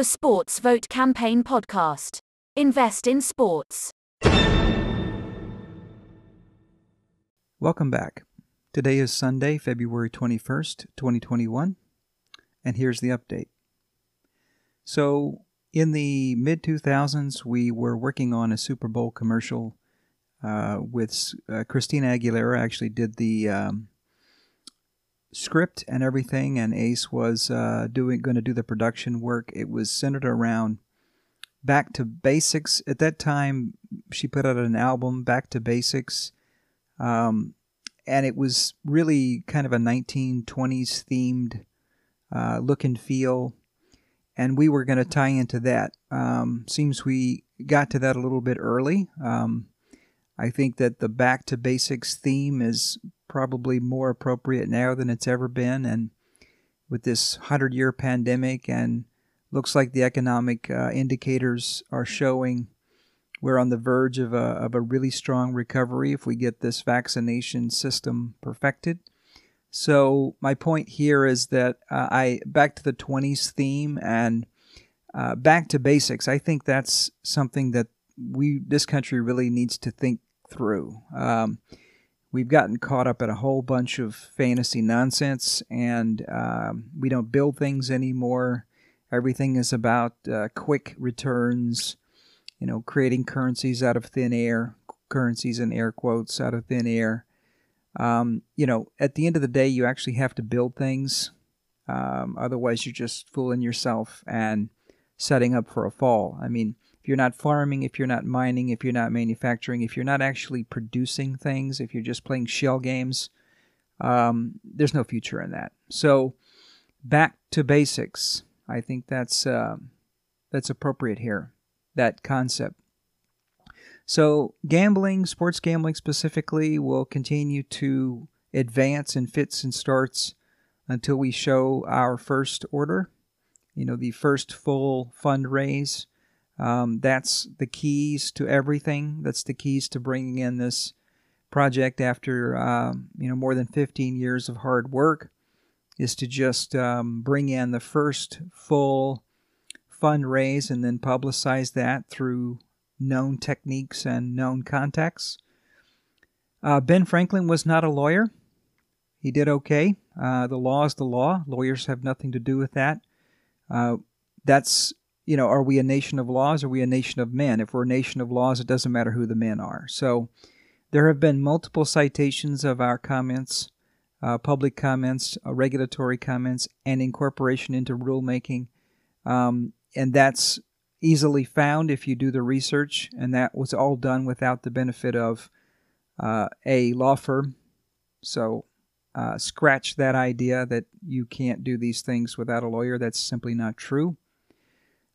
the Sports Vote Campaign podcast. Invest in sports. Welcome back. Today is Sunday, February 21st, 2021, and here's the update. So, in the mid 2000s, we were working on a Super Bowl commercial uh, with uh, Christina Aguilera. Actually, did the um, script and everything, and Ace was uh, doing going to do the production work. It was centered around back to basics. At that time, she put out an album, Back to Basics, um, and it was really kind of a 1920s themed uh, look and feel. And we were going to tie into that. Um, seems we got to that a little bit early. Um, I think that the back to basics theme is probably more appropriate now than it's ever been. And with this 100 year pandemic, and looks like the economic uh, indicators are showing we're on the verge of a, of a really strong recovery if we get this vaccination system perfected. So my point here is that uh, I back to the 20s theme and uh, back to basics. I think that's something that we this country really needs to think through. Um, we've gotten caught up in a whole bunch of fantasy nonsense, and um, we don't build things anymore. Everything is about uh, quick returns, you know, creating currencies out of thin air, currencies in air quotes out of thin air. Um, you know, at the end of the day, you actually have to build things. Um, otherwise, you're just fooling yourself and setting up for a fall. I mean, if you're not farming, if you're not mining, if you're not manufacturing, if you're not actually producing things, if you're just playing shell games, um, there's no future in that. So, back to basics. I think that's uh, that's appropriate here. That concept. So, gambling, sports gambling specifically, will continue to advance in fits and starts until we show our first order. You know, the first full fundraise um, that's the keys to everything. That's the keys to bringing in this project after um, you know more than 15 years of hard work. Is to just um, bring in the first full fundraise and then publicize that through known techniques and known contacts. Uh, ben Franklin was not a lawyer. He did okay. Uh, the law is the law. Lawyers have nothing to do with that. Uh, that's you know, are we a nation of laws? Or are we a nation of men? If we're a nation of laws, it doesn't matter who the men are. So there have been multiple citations of our comments, uh, public comments, uh, regulatory comments, and incorporation into rulemaking. Um, and that's easily found if you do the research. And that was all done without the benefit of uh, a law firm. So uh, scratch that idea that you can't do these things without a lawyer. That's simply not true.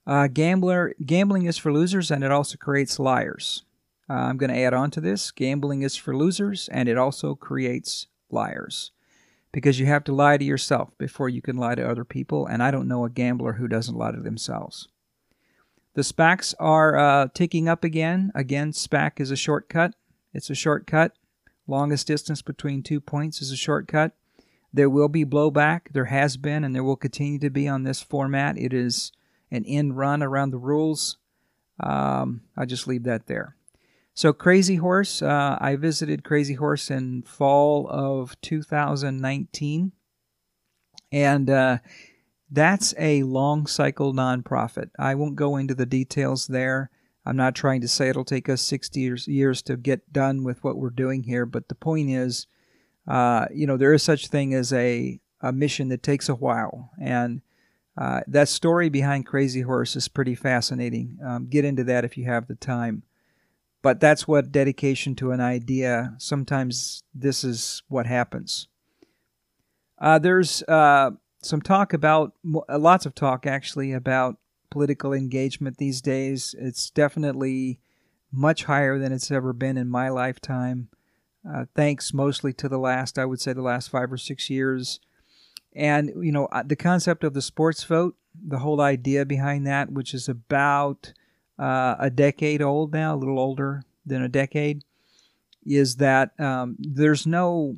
Uh, gambler gambling is for losers, and it also creates liars. Uh, I'm going to add on to this: gambling is for losers, and it also creates liars, because you have to lie to yourself before you can lie to other people. And I don't know a gambler who doesn't lie to themselves. The SPACs are uh, ticking up again. Again, SPAC is a shortcut. It's a shortcut. Longest distance between two points is a shortcut. There will be blowback. There has been, and there will continue to be on this format. It is an end run around the rules. Um, I'll just leave that there. So Crazy Horse, uh, I visited Crazy Horse in fall of 2019, and uh, that's a long cycle nonprofit. I won't go into the details there. I'm not trying to say it'll take us 60 years, years to get done with what we're doing here, but the point is, uh, you know, there is such thing as a, a mission that takes a while, and uh, that story behind Crazy Horse is pretty fascinating. Um, get into that if you have the time. But that's what dedication to an idea, sometimes this is what happens. Uh, there's uh, some talk about, uh, lots of talk actually, about political engagement these days. It's definitely much higher than it's ever been in my lifetime. Uh, thanks mostly to the last, I would say, the last five or six years and, you know, uh, the concept of the sports vote, the whole idea behind that, which is about uh, a decade old now, a little older than a decade, is that um, there's no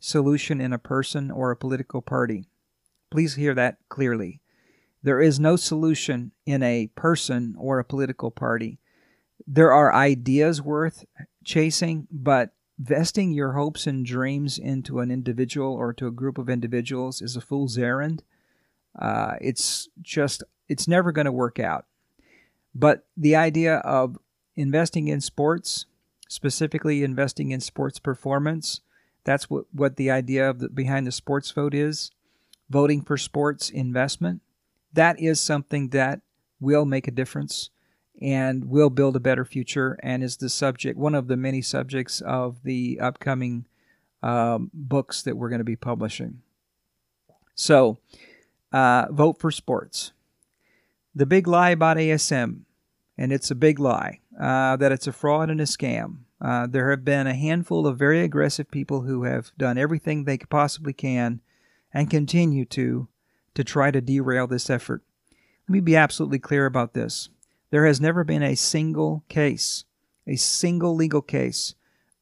solution in a person or a political party. Please hear that clearly. There is no solution in a person or a political party. There are ideas worth chasing, but vesting your hopes and dreams into an individual or to a group of individuals is a fool's errand. Uh, it's just, it's never going to work out. But the idea of investing in sports, specifically investing in sports performance, that's what, what the idea of the, behind the sports vote is. Voting for sports investment. That is something that will make a difference and will build a better future and is the subject, one of the many subjects of the upcoming um, books that we're going to be publishing. So, uh, vote for sports. The big lie about ASM, and it's a big lie, uh, that it's a fraud and a scam. Uh, there have been a handful of very aggressive people who have done everything they possibly can and continue to to try to derail this effort. Let me be absolutely clear about this. There has never been a single case, a single legal case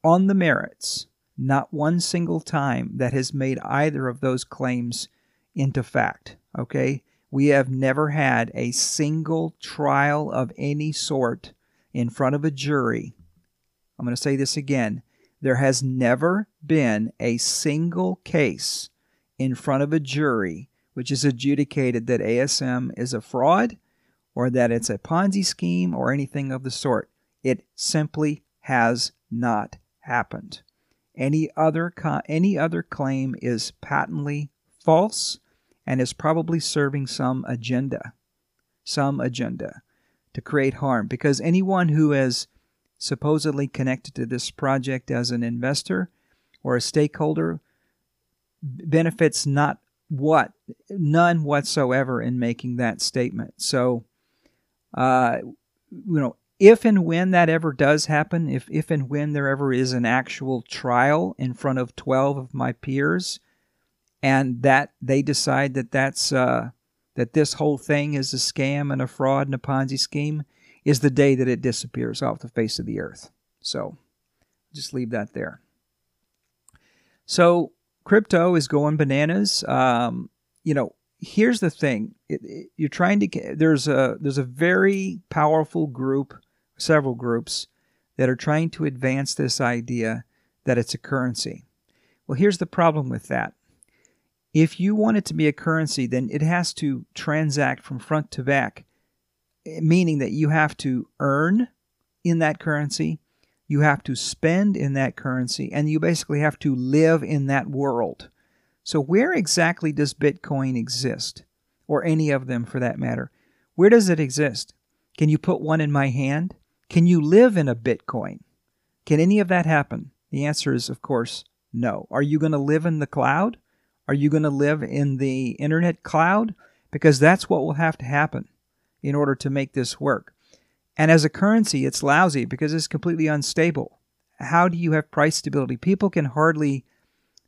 on the merits, not one single time that has made either of those claims into fact. Okay? We have never had a single trial of any sort in front of a jury. I'm going to say this again. There has never been a single case in front of a jury which is adjudicated that ASM is a fraud or that it's a Ponzi scheme or anything of the sort. It simply has not happened. Any other co- any other claim is patently false and is probably serving some agenda, some agenda to create harm because anyone who is supposedly connected to this project as an investor or a stakeholder benefits not what none whatsoever in making that statement. So uh, you know, if and when that ever does happen, if, if and when there ever is an actual trial in front of 12 of my peers, and that they decide that that's uh, that this whole thing is a scam and a fraud and a Ponzi scheme, is the day that it disappears off the face of the earth. So, just leave that there. So, crypto is going bananas. Um, you know, here's the thing. It, it, you're trying to there's a there's a very powerful group several groups that are trying to advance this idea that it's a currency. Well here's the problem with that. If you want it to be a currency then it has to transact from front to back meaning that you have to earn in that currency you have to spend in that currency and you basically have to live in that world so, where exactly does Bitcoin exist? Or any of them for that matter? Where does it exist? Can you put one in my hand? Can you live in a Bitcoin? Can any of that happen? The answer is, of course, no. Are you going to live in the cloud? Are you going to live in the internet cloud? Because that's what will have to happen in order to make this work. And as a currency, it's lousy because it's completely unstable. How do you have price stability? People can hardly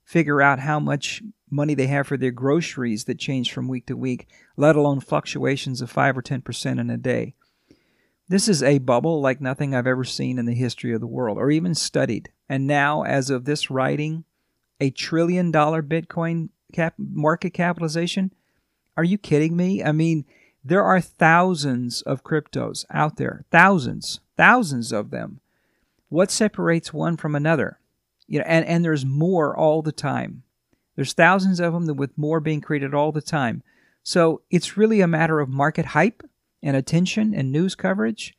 figure out how much money they have for their groceries that change from week to week, let alone fluctuations of 5 or 10% in a day. This is a bubble like nothing I've ever seen in the history of the world or even studied. And now, as of this writing, a trillion dollar Bitcoin cap- market capitalization? Are you kidding me? I mean, there are thousands of cryptos out there, thousands, thousands of them. What separates one from another? You know, and, and there's more all the time. There's thousands of them with more being created all the time. So it's really a matter of market hype and attention and news coverage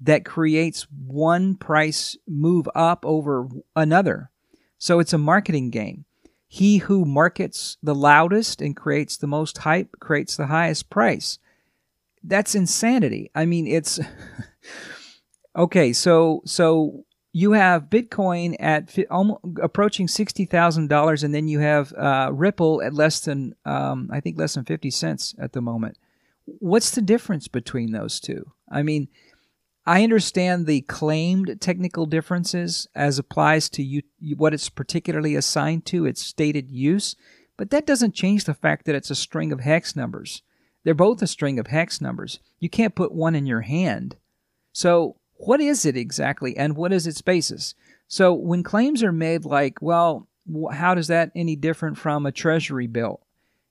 that creates one price move up over another. So it's a marketing game. He who markets the loudest and creates the most hype creates the highest price. That's insanity. I mean, it's okay. So so you have Bitcoin at fi- almost approaching sixty thousand dollars, and then you have uh, Ripple at less than um, I think less than fifty cents at the moment. What's the difference between those two? I mean, I understand the claimed technical differences as applies to you, what it's particularly assigned to, its stated use, but that doesn't change the fact that it's a string of hex numbers. They're both a string of hex numbers. You can't put one in your hand. So what is it exactly and what is its basis? So when claims are made like, well, how does that any different from a treasury bill?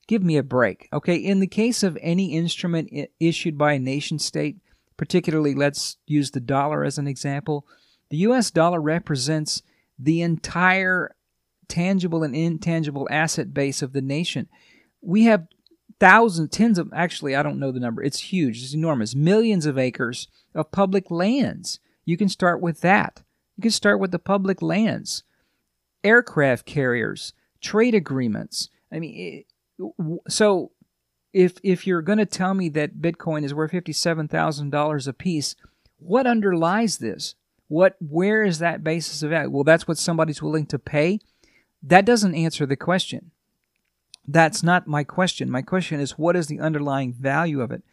Give me a break. Okay, in the case of any instrument issued by a nation state, particularly let's use the dollar as an example, the US dollar represents the entire tangible and intangible asset base of the nation. We have thousands, tens of, actually, I don't know the number. It's huge, it's enormous. Millions of acres of public lands. You can start with that. You can start with the public lands, aircraft carriers, trade agreements. I mean, it, so if if you're going to tell me that Bitcoin is worth fifty-seven thousand dollars a piece, what underlies this? What where is that basis of value? Well, that's what somebody's willing to pay. That doesn't answer the question. That's not my question. My question is what is the underlying value of it?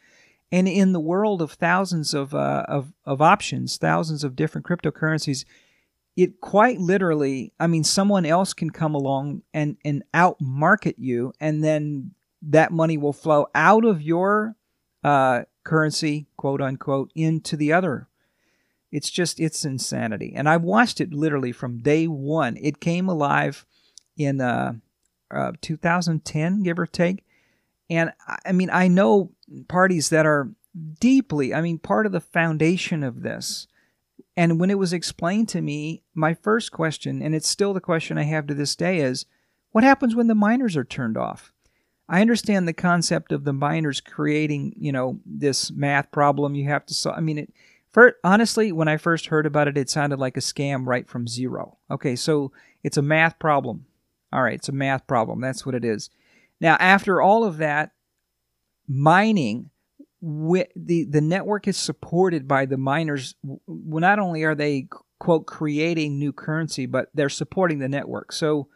And in the world of thousands of, uh, of, of options, thousands of different cryptocurrencies, it quite literally, I mean, someone else can come along and, and out market you, and then that money will flow out of your uh, currency, quote unquote, into the other. It's just, it's insanity. And I've watched it literally from day one. It came alive in uh, uh, 2010, give or take. And I mean, I know parties that are deeply, I mean, part of the foundation of this. And when it was explained to me, my first question, and it's still the question I have to this day, is what happens when the miners are turned off? I understand the concept of the miners creating, you know, this math problem you have to solve. I mean, it, for, honestly, when I first heard about it, it sounded like a scam right from zero. Okay, so it's a math problem. All right, it's a math problem. That's what it is. Now, after all of that, mining, the the network is supported by the miners. Not only are they quote creating new currency, but they're supporting the network. So,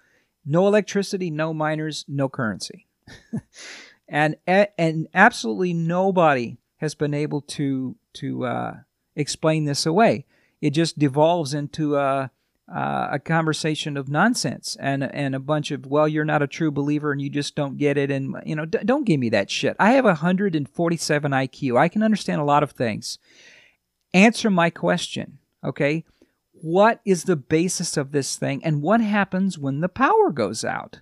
no electricity, no miners, no currency, and and absolutely nobody has been able to to uh, explain this away. It just devolves into a uh, a conversation of nonsense and and a bunch of well you're not a true believer and you just don't get it and you know d- don't give me that shit. I have 147 IQ. I can understand a lot of things. Answer my question, okay? What is the basis of this thing and what happens when the power goes out?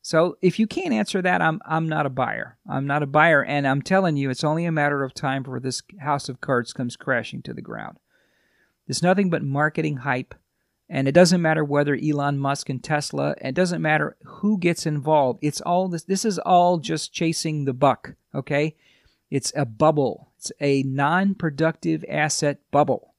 So if you can't answer that, I'm I'm not a buyer. I'm not a buyer and I'm telling you it's only a matter of time before this house of cards comes crashing to the ground. There's nothing but marketing hype and it doesn't matter whether Elon Musk and Tesla, it doesn't matter who gets involved. It's all this this is all just chasing the buck, okay? It's a bubble. It's a non-productive asset bubble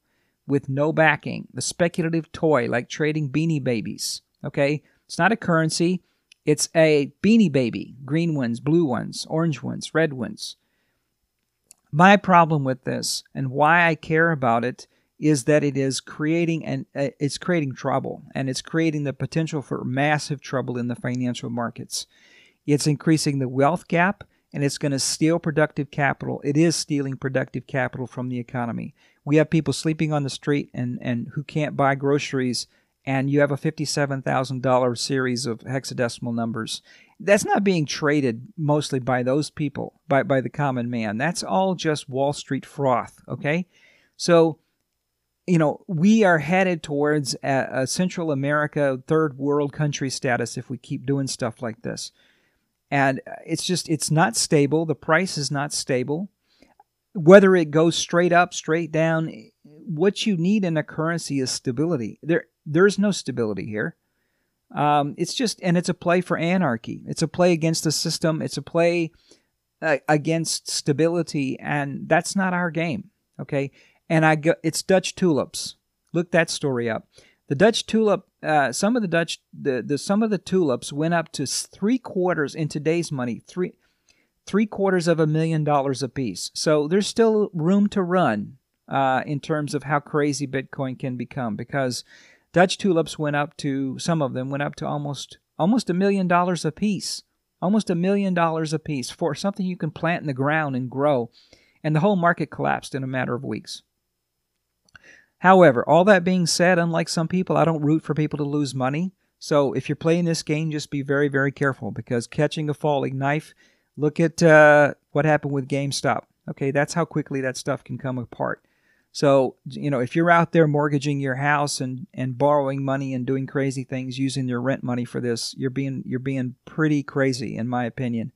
with no backing. The speculative toy like trading beanie babies, okay? It's not a currency. It's a beanie baby. Green ones, blue ones, orange ones, red ones. My problem with this and why I care about it is that it is creating and uh, it's creating trouble and it's creating the potential for massive trouble in the financial markets. It's increasing the wealth gap and it's going to steal productive capital. It is stealing productive capital from the economy. We have people sleeping on the street and, and who can't buy groceries and you have a $57,000 series of hexadecimal numbers. That's not being traded mostly by those people, by, by the common man. That's all just Wall Street froth, okay? So you know, we are headed towards a, a, Central America third world country status if we keep doing stuff like this. And it's just, it's not stable. The price is not stable. Whether it goes straight up, straight down, what you need in a currency is stability. There, there's no stability here. Um, it's just, and it's a play for anarchy. It's a play against the system. It's a play uh, against stability, and that's not our game. Okay, and I go, it's Dutch tulips. Look that story up. The Dutch tulip, uh, some of the Dutch, the, the some of the tulips went up to three quarters in today's money, three three quarters of a million dollars a piece. So there's still room to run uh, in terms of how crazy Bitcoin can become because Dutch tulips went up to some of them went up to almost almost a million dollars a piece, almost a million dollars a piece for something you can plant in the ground and grow, and the whole market collapsed in a matter of weeks. However, all that being said, unlike some people, I don't root for people to lose money. So if you're playing this game, just be very, very careful because catching a falling knife, look at uh, what happened with GameStop. Okay, that's how quickly that stuff can come apart. So, you know, if you're out there mortgaging your house and, and borrowing money and doing crazy things using your rent money for this, you're being you're being pretty crazy in my opinion.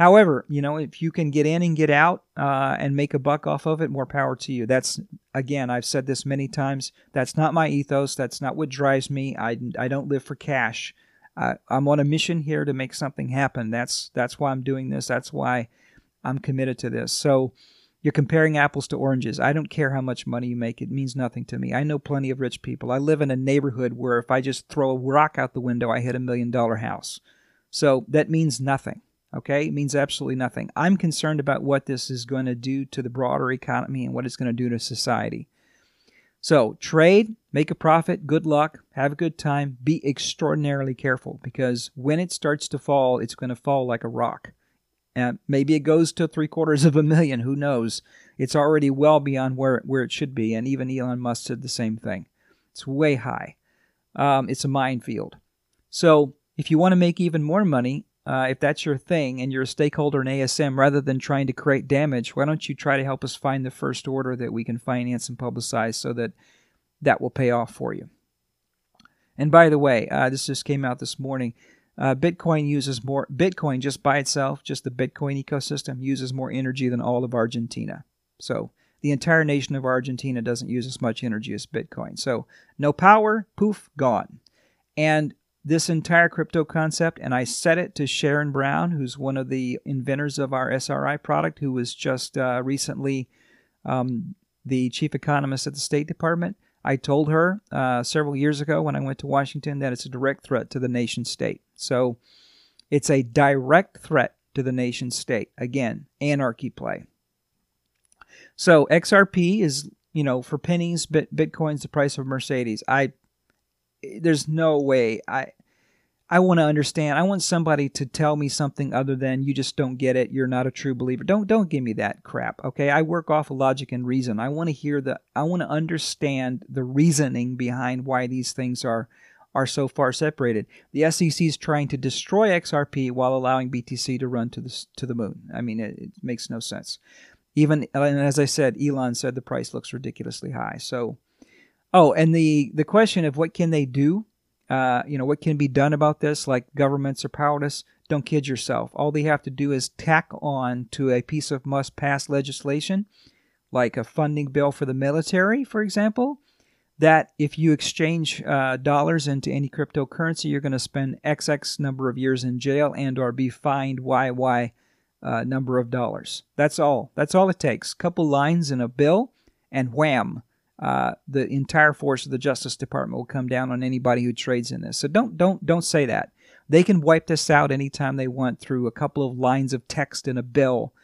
However, you know, if you can get in and get out uh, and make a buck off of it, more power to you. That's again, I've said this many times. That's not my ethos. That's not what drives me. I, I don't live for cash. I, I'm on a mission here to make something happen. That's that's why I'm doing this. That's why I'm committed to this. So you're comparing apples to oranges. I don't care how much money you make. It means nothing to me. I know plenty of rich people. I live in a neighborhood where if I just throw a rock out the window, I hit a million dollar house. So that means nothing. Okay, it means absolutely nothing. I'm concerned about what this is going to do to the broader economy and what it's going to do to society. So, trade, make a profit, good luck, have a good time, be extraordinarily careful because when it starts to fall, it's going to fall like a rock. And maybe it goes to three quarters of a million, who knows? It's already well beyond where, where it should be, and even Elon Musk said the same thing. It's way high. Um, it's a minefield. So, if you want to make even more money, uh, if that's your thing and you're a stakeholder in ASM, rather than trying to create damage, why don't you try to help us find the first order that we can finance and publicize so that that will pay off for you? And by the way, uh, this just came out this morning. Uh, Bitcoin uses more, Bitcoin just by itself, just the Bitcoin ecosystem, uses more energy than all of Argentina. So the entire nation of Argentina doesn't use as much energy as Bitcoin. So no power, poof, gone. And this entire crypto concept, and I said it to Sharon Brown, who's one of the inventors of our SRI product, who was just uh, recently um, the chief economist at the State Department. I told her uh, several years ago when I went to Washington that it's a direct threat to the nation state. So it's a direct threat to the nation state. Again, anarchy play. So XRP is, you know, for pennies, Bitcoin's the price of Mercedes. I there's no way I I want to understand. I want somebody to tell me something other than you just don't get it. You're not a true believer. Don't don't give me that crap. Okay? I work off of logic and reason. I want to hear the I want to understand the reasoning behind why these things are are so far separated. The SEC is trying to destroy XRP while allowing BTC to run to the to the moon. I mean, it, it makes no sense. Even and as I said, Elon said the price looks ridiculously high. So Oh, and the the question of what can they do? Uh, you know, what can be done about this? Like governments are powerless. Don't kid yourself. All they have to do is tack on to a piece of must pass legislation, like a funding bill for the military, for example, that if you exchange uh, dollars into any cryptocurrency, you're going to spend XX number of years in jail and or be fined YY uh, number of dollars. That's all. That's all it takes. Couple lines in a bill, and wham, uh, the entire force of the Justice Department will come down on anybody who trades in this. So don't don't don't say that. They can wipe this out anytime they want through a couple of lines of text in a bill.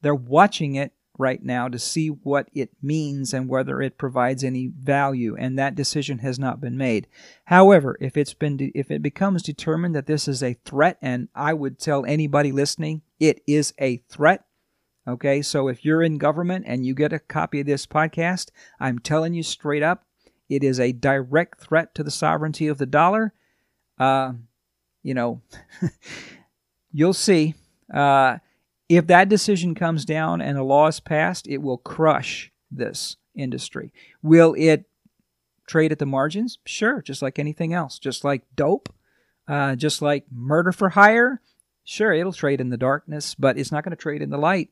They're watching it right now to see what it means and whether it provides any value and that decision has not been made however if it's been if it becomes determined that this is a threat and i would tell anybody listening it is a threat Okay, so if you're in government and you get a copy of this podcast, I'm telling you straight up, it is a direct threat to the sovereignty of the dollar. Uh, you know, you'll see. Uh, if that decision comes down and a law is passed, it will crush this industry. Will it trade at the margins? Sure, just like anything else. Just like dope, uh, just like murder for hire. Sure, it'll trade in the darkness, but it's not going to trade in the light.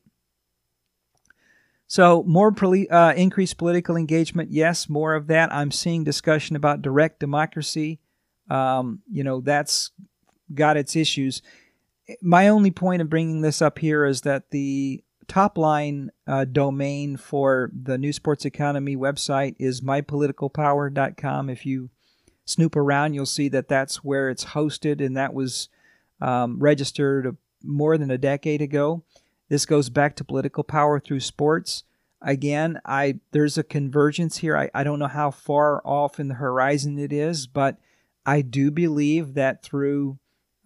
So, more poli- uh, increased political engagement, yes, more of that. I'm seeing discussion about direct democracy. Um, you know, that's got its issues. My only point of bringing this up here is that the top line uh, domain for the New Sports Economy website is mypoliticalpower.com. If you snoop around, you'll see that that's where it's hosted, and that was um, registered more than a decade ago. This goes back to political power through sports. Again, I there's a convergence here. I, I don't know how far off in the horizon it is, but I do believe that through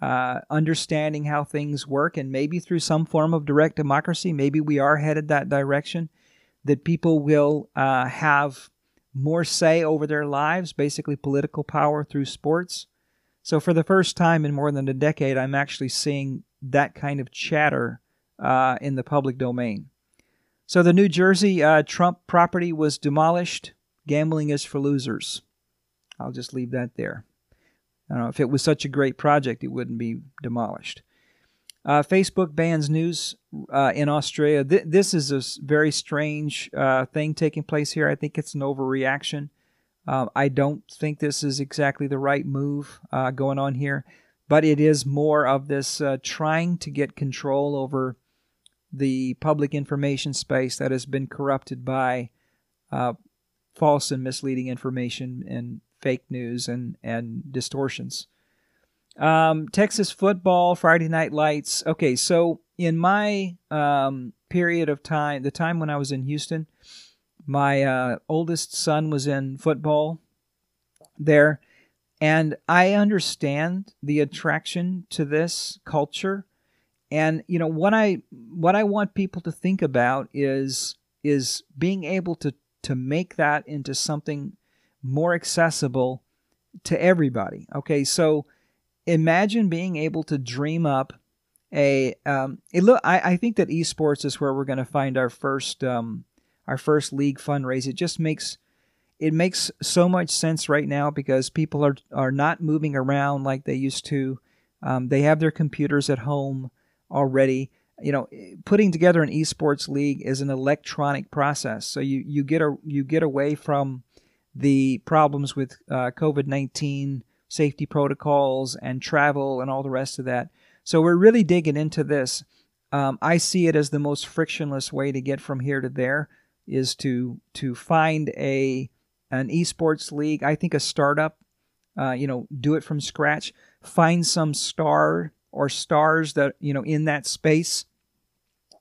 uh, understanding how things work and maybe through some form of direct democracy, maybe we are headed that direction, that people will uh, have more say over their lives, basically political power through sports. So, for the first time in more than a decade, I'm actually seeing that kind of chatter uh, in the public domain. So the New Jersey uh, Trump property was demolished. Gambling is for losers. I'll just leave that there. I don't know if it was such a great project, it wouldn't be demolished. Uh, Facebook bans news uh, in Australia. Th- this is a very strange uh, thing taking place here. I think it's an overreaction. Um, I don't think this is exactly the right move uh, going on here, but it is more of this uh, trying to get control over the public information space that has been corrupted by uh, false and misleading information and fake news and, and distortions. Um, Texas football, Friday Night Lights. Okay, so in my um, period of time, the time when I was in Houston, my uh, oldest son was in football there, and I understand the attraction to this culture. And you know what I what I want people to think about is is being able to to make that into something more accessible to everybody. Okay, so imagine being able to dream up a um, look I, I think that esports is where we're going to find our first um, our first league fundraise. It just makes it makes so much sense right now because people are are not moving around like they used to. Um, they have their computers at home already you know putting together an esports league is an electronic process so you you get a you get away from the problems with uh, covid-19 safety protocols and travel and all the rest of that. So we're really digging into this. Um, I see it as the most frictionless way to get from here to there is to to find a an esports league. I think a startup, uh, you know, do it from scratch. Find some star or stars that you know in that space,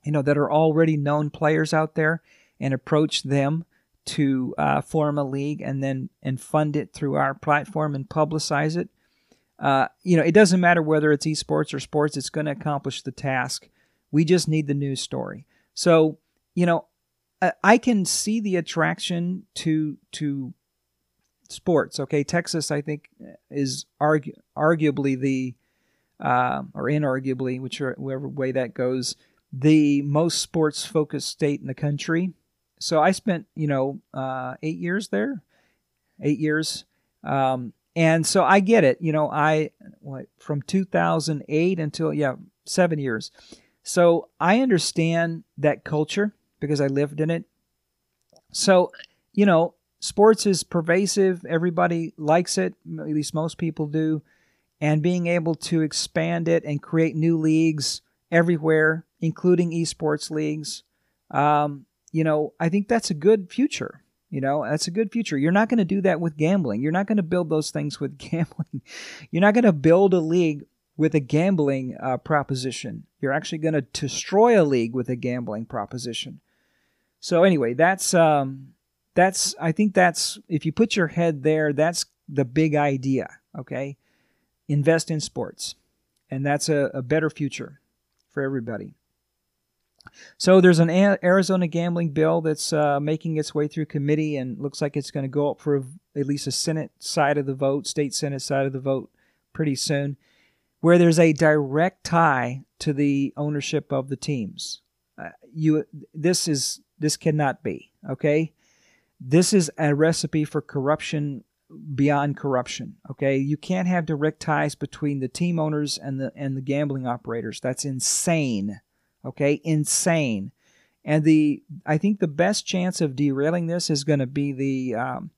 you know, that are already known players out there, and approach them to uh, form a league and then and fund it through our platform and publicize it. Uh, you know, it doesn't matter whether it's esports or sports; it's going to accomplish the task. We just need the news story. So, you know, I can see the attraction to to sports. Okay, Texas, I think, is argu- arguably the uh, or inarguably, whichever way that goes, the most sports focused state in the country so I spent, you know, uh, eight years there, eight years. Um, and so I get it. You know, I, what, from 2008 until, yeah, seven years. So I understand that culture because I lived in it. So, you know, sports is pervasive. Everybody likes it, at least most people do. And being able to expand it and create new leagues everywhere, including esports leagues, um, you know, I think that's a good future. You know, that's a good future. You're not going to do that with gambling. You're not going to build those things with gambling. You're not going to build a league with a gambling uh, proposition. You're actually going to destroy a league with a gambling proposition. So anyway, that's um, that's I think that's if you put your head there, that's the big idea. Okay, invest in sports, and that's a, a better future for everybody. So there's an Arizona gambling bill that's uh, making its way through committee and looks like it's going to go up for at least a Senate side of the vote, state Senate side of the vote pretty soon, where there's a direct tie to the ownership of the teams. Uh, you this is this cannot be, okay? This is a recipe for corruption beyond corruption, okay? You can't have direct ties between the team owners and the and the gambling operators. That's insane. Okay, insane. And the I think the best chance of derailing this is going to be the um,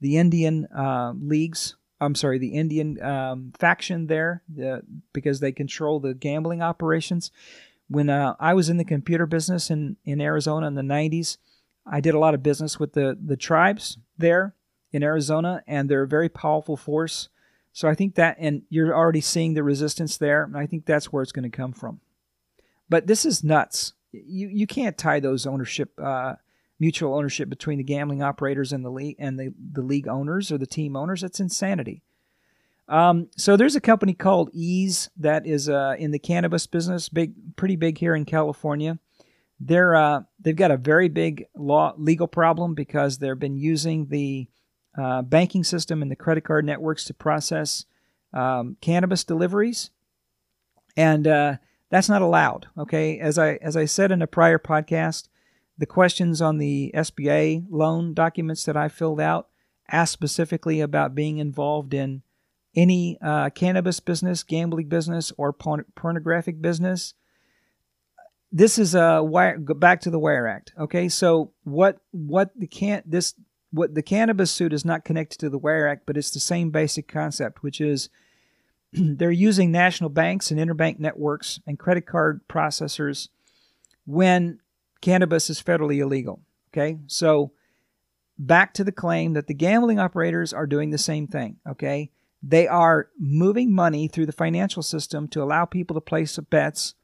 the Indian uh, leagues. I'm sorry, the Indian um, faction there, the, because they control the gambling operations. When uh, I was in the computer business in, in Arizona in the 90s, I did a lot of business with the, the tribes there in Arizona, and they're a very powerful force. So I think that, and you're already seeing the resistance there, and I think that's where it's going to come from. But this is nuts. You you can't tie those ownership uh, mutual ownership between the gambling operators and the league and the, the league owners or the team owners. That's insanity. Um, so there's a company called Eaze that is uh, in the cannabis business, big, pretty big here in California. They're uh, they've got a very big law legal problem because they've been using the uh, banking system and the credit card networks to process um, cannabis deliveries, and uh, that's not allowed. Okay, as I as I said in a prior podcast, the questions on the SBA loan documents that I filled out asked specifically about being involved in any uh, cannabis business, gambling business, or porn- pornographic business. This is a wire. Go back to the Wire Act. Okay, so what what the can this what the cannabis suit is not connected to the Wire Act, but it's the same basic concept, which is they're using national banks and interbank networks and credit card processors when cannabis is federally illegal. Okay, so back to the claim that the gambling operators are doing the same thing. Okay, they are moving money through the financial system to allow people to place bets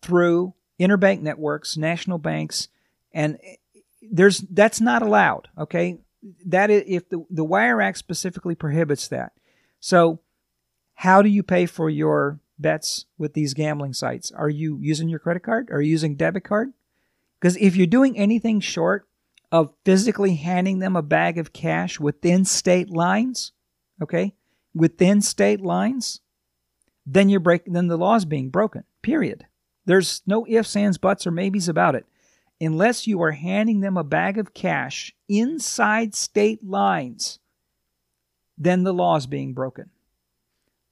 through interbank networks, national banks, and there's that's not allowed. Okay, that is if the the Wire Act specifically prohibits that. So, how do you pay for your bets with these gambling sites? Are you using your credit card? Are you using debit card? Because if you're doing anything short of physically handing them a bag of cash within state lines, okay, within state lines, then you're breaking then the law's being broken. Period. There's no ifs, ands, buts, or maybes about it. Unless you are handing them a bag of cash inside state lines, then the law is being broken.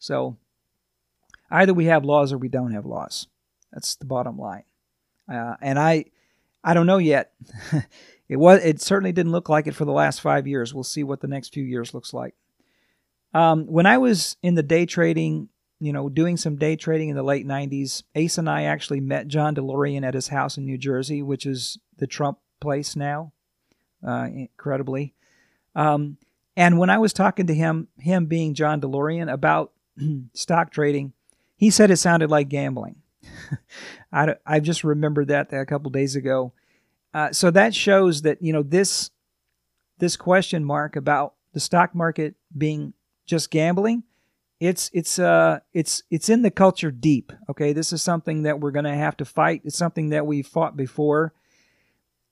So either we have laws or we don't have laws. That's the bottom line. Uh, and I, I don't know yet. it was. It certainly didn't look like it for the last five years. We'll see what the next few years looks like. Um, when I was in the day trading, you know, doing some day trading in the late 90s, Ace and I actually met John DeLorean at his house in New Jersey, which is the Trump place now, uh, incredibly. Um, and when I was talking to him, him being John DeLorean, about stock trading, he said it sounded like gambling. I, I just remembered that a couple days ago. Uh, so that shows that you know this this question mark about the stock market being just gambling it's it's uh it's it's in the culture deep okay? This is something that we're going to have to fight. It's something that we fought before.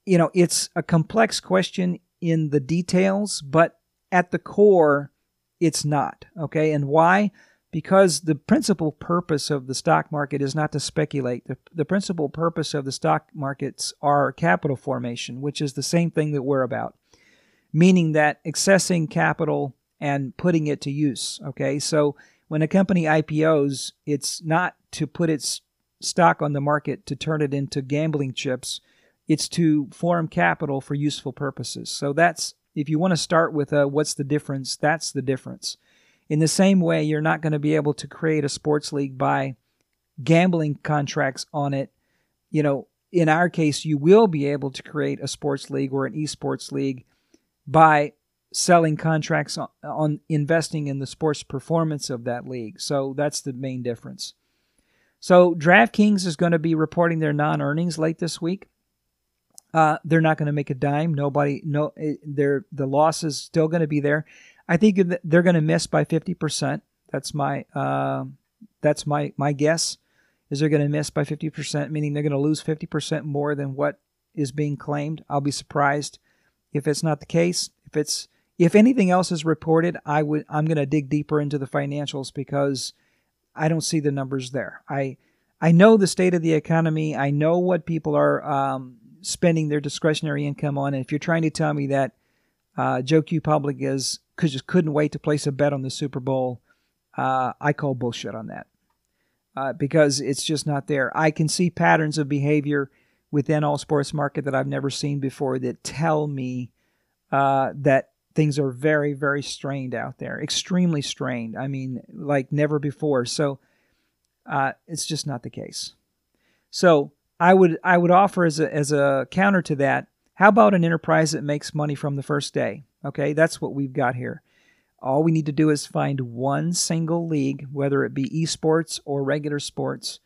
You know it's a complex question in the details but at the core it's not okay? And why? Because the principal purpose of the stock market is not to speculate. The, the principal purpose of the stock markets are capital formation which is the same thing that we're about meaning that accessing capital and putting it to use. Okay, so when a company IPOs, it's not to put its stock on the market to turn it into gambling chips. It's to form capital for useful purposes. So that's if you want to start with a, what's the difference, that's the difference. In the same way, you're not going to be able to create a sports league by gambling contracts on it. You know, in our case, you will be able to create a sports league or an esports league by selling contracts on, on, investing in the sports performance of that league. So that's the main difference. So DraftKings is going to be reporting their non-earnings late this week. Uh, they're not going to make a dime. Nobody, no, eh, they're the loss is still going to be there. I think they're going to miss by fifty percent. That's my, uh, that's my my guess. Is they're going to miss by fifty percent, meaning they're going to lose fifty percent more than what is being claimed. I'll be surprised if it's not the case. If it's if anything else is reported, I would I'm going to dig deeper into the financials because I don't see the numbers there. I I know the state of the economy. I know what people are um, spending their discretionary income on. And if you're trying to tell me that uh, Joe Q Public is could just couldn't wait to place a bet on the Super Bowl, uh, I call bullshit on that uh, because it's just not there. I can see patterns of behavior within all sports market that I've never seen before that tell me uh, that things are very very strained out there extremely strained. I mean like never before. So uh, it's just not the case. So i would i would offer as a, as a counter to that how about an enterprise that makes money from the first day? Okay that's what we've got here. All we need to do is find one single league whether it be esports or regular sports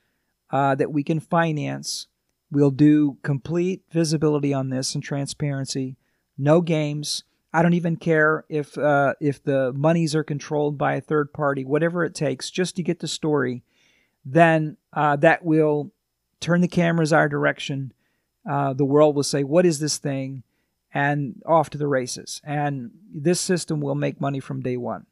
uh, that we can finance. We'll do complete visibility on this and transparency. No games I don't even care if uh, if the monies are controlled by a third party, whatever it takes, just to get the story. Then uh, that will turn the cameras our direction. Uh, the world will say, "What is this thing?" and off to the races. And this system will make money from day one.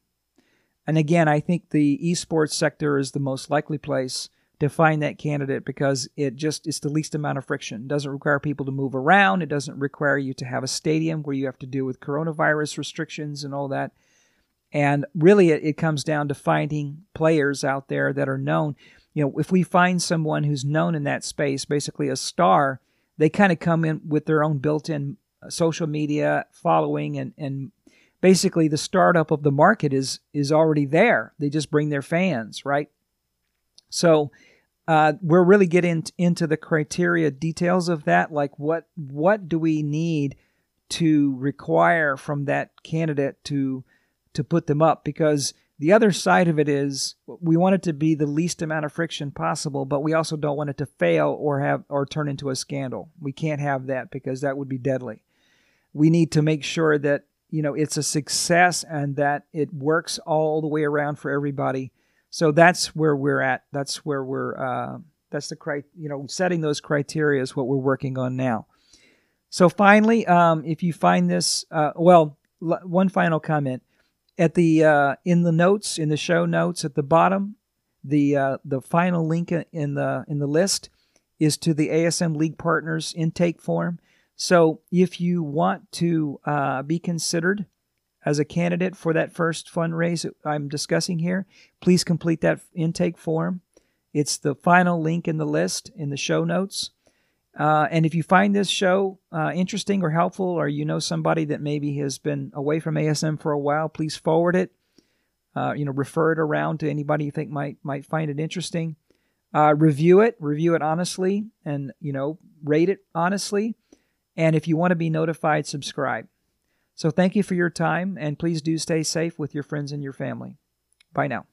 And again, I think the esports sector is the most likely place to find that candidate because it just it's the least amount of friction. It doesn't require people to move around. It doesn't require you to have a stadium where you have to deal with coronavirus restrictions and all that. And really, it, it comes down to finding players out there that are known. You know, if we find someone who's known in that space, basically a star, they kind of come in with their own built-in uh, social media following and and basically the startup of the market is is already there. They just bring their fans, right? So uh, we're really getting into the criteria details of that, like what what do we need to require from that candidate to to put them up? Because the other side of it is we want it to be the least amount of friction possible, but we also don't want it to fail or have or turn into a scandal. We can't have that because that would be deadly. We need to make sure that you know it's a success and that it works all the way around for everybody so that's where we're at. That's where we're uh, that's the cri- you know setting those criteria is what we're working on now. So finally um, if you find this uh, well l- one final comment. At the uh, in the notes in the show notes at the bottom the uh, the final link in the in the list is to the ASM League Partners intake form. So if you want to uh, be considered as a candidate for that first fundraise I'm discussing here, please complete that intake form. It's the final link in the list in the show notes. Uh, and if you find this show uh, interesting or helpful, or you know somebody that maybe has been away from ASM for a while, please forward it. Uh, you know, refer it around to anybody you think might might find it interesting. Uh, review it, review it honestly, and you know, rate it honestly. And if you want to be notified, subscribe. So thank you for your time, and please do stay safe with your friends and your family. Bye now.